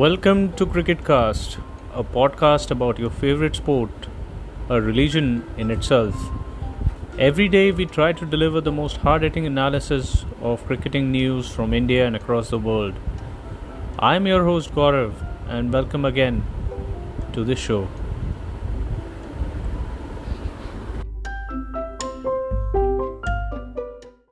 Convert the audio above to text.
Welcome to Cricketcast, a podcast about your favorite sport, a religion in itself. Every day we try to deliver the most hard hitting analysis of cricketing news from India and across the world. I'm your host Gaurav, and welcome again to this show.